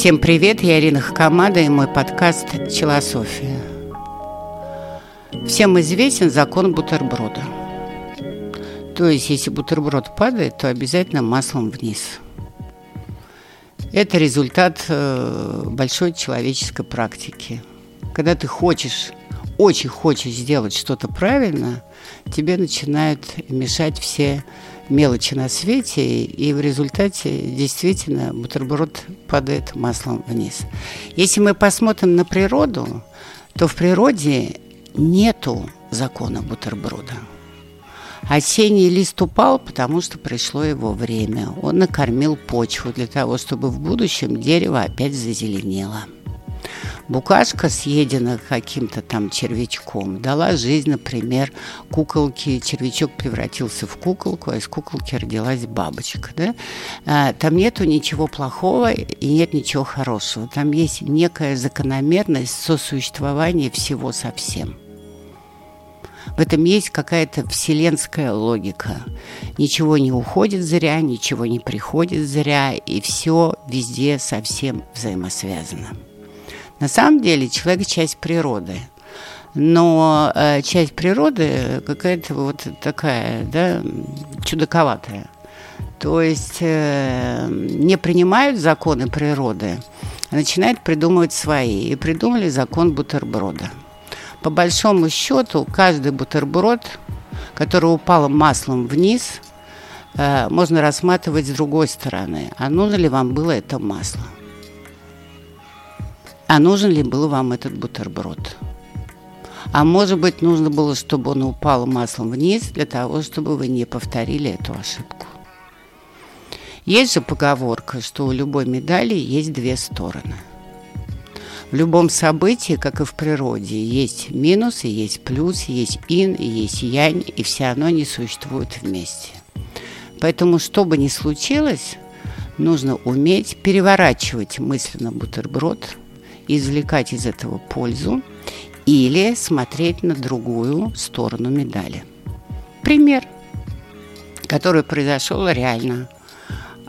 Всем привет, я Ирина Хакамада и мой подкаст «Челософия». Всем известен закон бутерброда. То есть, если бутерброд падает, то обязательно маслом вниз. Это результат э, большой человеческой практики. Когда ты хочешь, очень хочешь сделать что-то правильно, тебе начинают мешать все мелочи на свете, и в результате действительно бутерброд падает маслом вниз. Если мы посмотрим на природу, то в природе нету закона бутерброда. Осенний лист упал, потому что пришло его время. Он накормил почву для того, чтобы в будущем дерево опять зазеленело. Букашка, съедена каким-то там червячком, дала жизнь, например, куколке. Червячок превратился в куколку, а из куколки родилась бабочка. Да? А, там нету ничего плохого и нет ничего хорошего. Там есть некая закономерность сосуществования всего со всем. В этом есть какая-то вселенская логика. Ничего не уходит зря, ничего не приходит зря, и все везде совсем взаимосвязано. На самом деле человек часть природы. Но э, часть природы какая-то вот такая, да, чудаковатая. То есть э, не принимают законы природы, а начинают придумывать свои. И придумали закон бутерброда. По большому счету, каждый бутерброд, который упал маслом вниз, э, можно рассматривать с другой стороны. А нужно ли вам было это масло? А нужен ли был вам этот бутерброд. А может быть, нужно было, чтобы он упал маслом вниз, для того, чтобы вы не повторили эту ошибку. Есть же поговорка, что у любой медали есть две стороны. В любом событии, как и в природе, есть минус, и есть плюс, есть ин, и есть янь, и все оно не существует вместе. Поэтому, что бы ни случилось, нужно уметь переворачивать мысленно бутерброд – извлекать из этого пользу или смотреть на другую сторону медали. Пример, который произошел реально.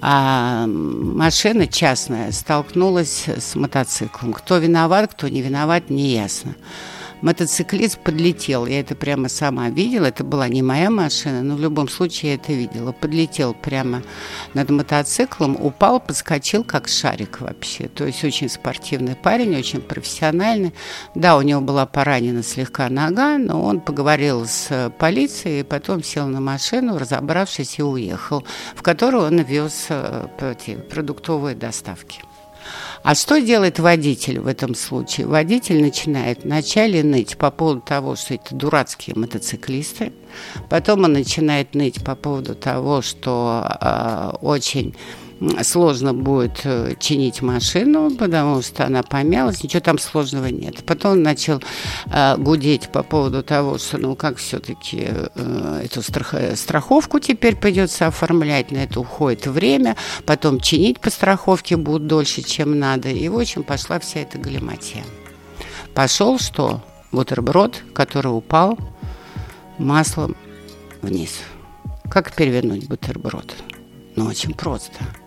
А машина частная столкнулась с мотоциклом. Кто виноват, кто не виноват, не ясно мотоциклист подлетел. Я это прямо сама видела. Это была не моя машина, но в любом случае я это видела. Подлетел прямо над мотоциклом, упал, подскочил как шарик вообще. То есть очень спортивный парень, очень профессиональный. Да, у него была поранена слегка нога, но он поговорил с полицией, потом сел на машину, разобравшись и уехал, в которую он вез э, продуктовые доставки. А что делает водитель в этом случае? Водитель начинает вначале ныть по поводу того, что это дурацкие мотоциклисты, потом он начинает ныть по поводу того, что э, очень сложно будет э, чинить машину, потому что она помялась, ничего там сложного нет. Потом он начал э, гудеть по поводу того, что ну как все-таки э, эту страх, страховку теперь придется оформлять, на это уходит время, потом чинить по страховке будут дольше, чем надо. И, в общем, пошла вся эта галиматья. Пошел что? Бутерброд, который упал маслом вниз. Как перевернуть бутерброд? Ну, очень просто –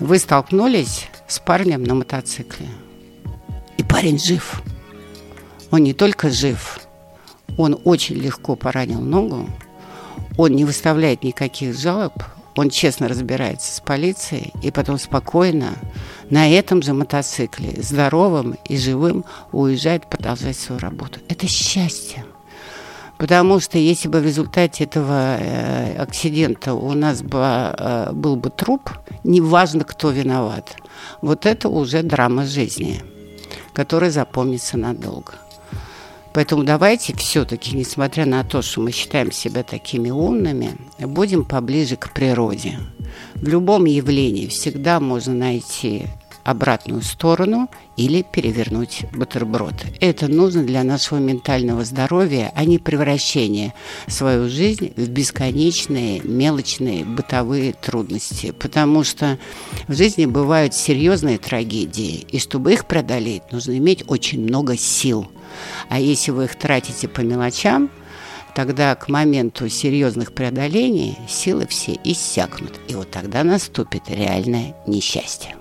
вы столкнулись с парнем на мотоцикле. И парень жив. Он не только жив, он очень легко поранил ногу, он не выставляет никаких жалоб, он честно разбирается с полицией и потом спокойно на этом же мотоцикле, здоровым и живым, уезжает продолжать свою работу. Это счастье. Потому что если бы в результате этого э, акцидента у нас бы, э, был бы труп, неважно, кто виноват, вот это уже драма жизни, которая запомнится надолго. Поэтому давайте все-таки, несмотря на то, что мы считаем себя такими умными, будем поближе к природе. В любом явлении всегда можно найти обратную сторону или перевернуть бутерброд. Это нужно для нашего ментального здоровья, а не превращение свою жизнь в бесконечные мелочные бытовые трудности. Потому что в жизни бывают серьезные трагедии, и чтобы их преодолеть, нужно иметь очень много сил. А если вы их тратите по мелочам, тогда к моменту серьезных преодолений силы все иссякнут. И вот тогда наступит реальное несчастье.